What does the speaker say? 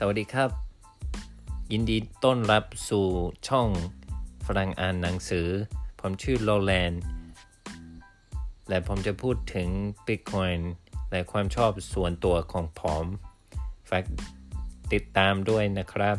สวัสดีครับ ยินดีต้อนรับสู่ช่องฝรั่งอ่านหนังสือ ผมชื่อโรแลนด์และผมจะพูดถึง Bitcoin และความชอบส่วนตัวของผม ฝากติดตามด้วยนะครับ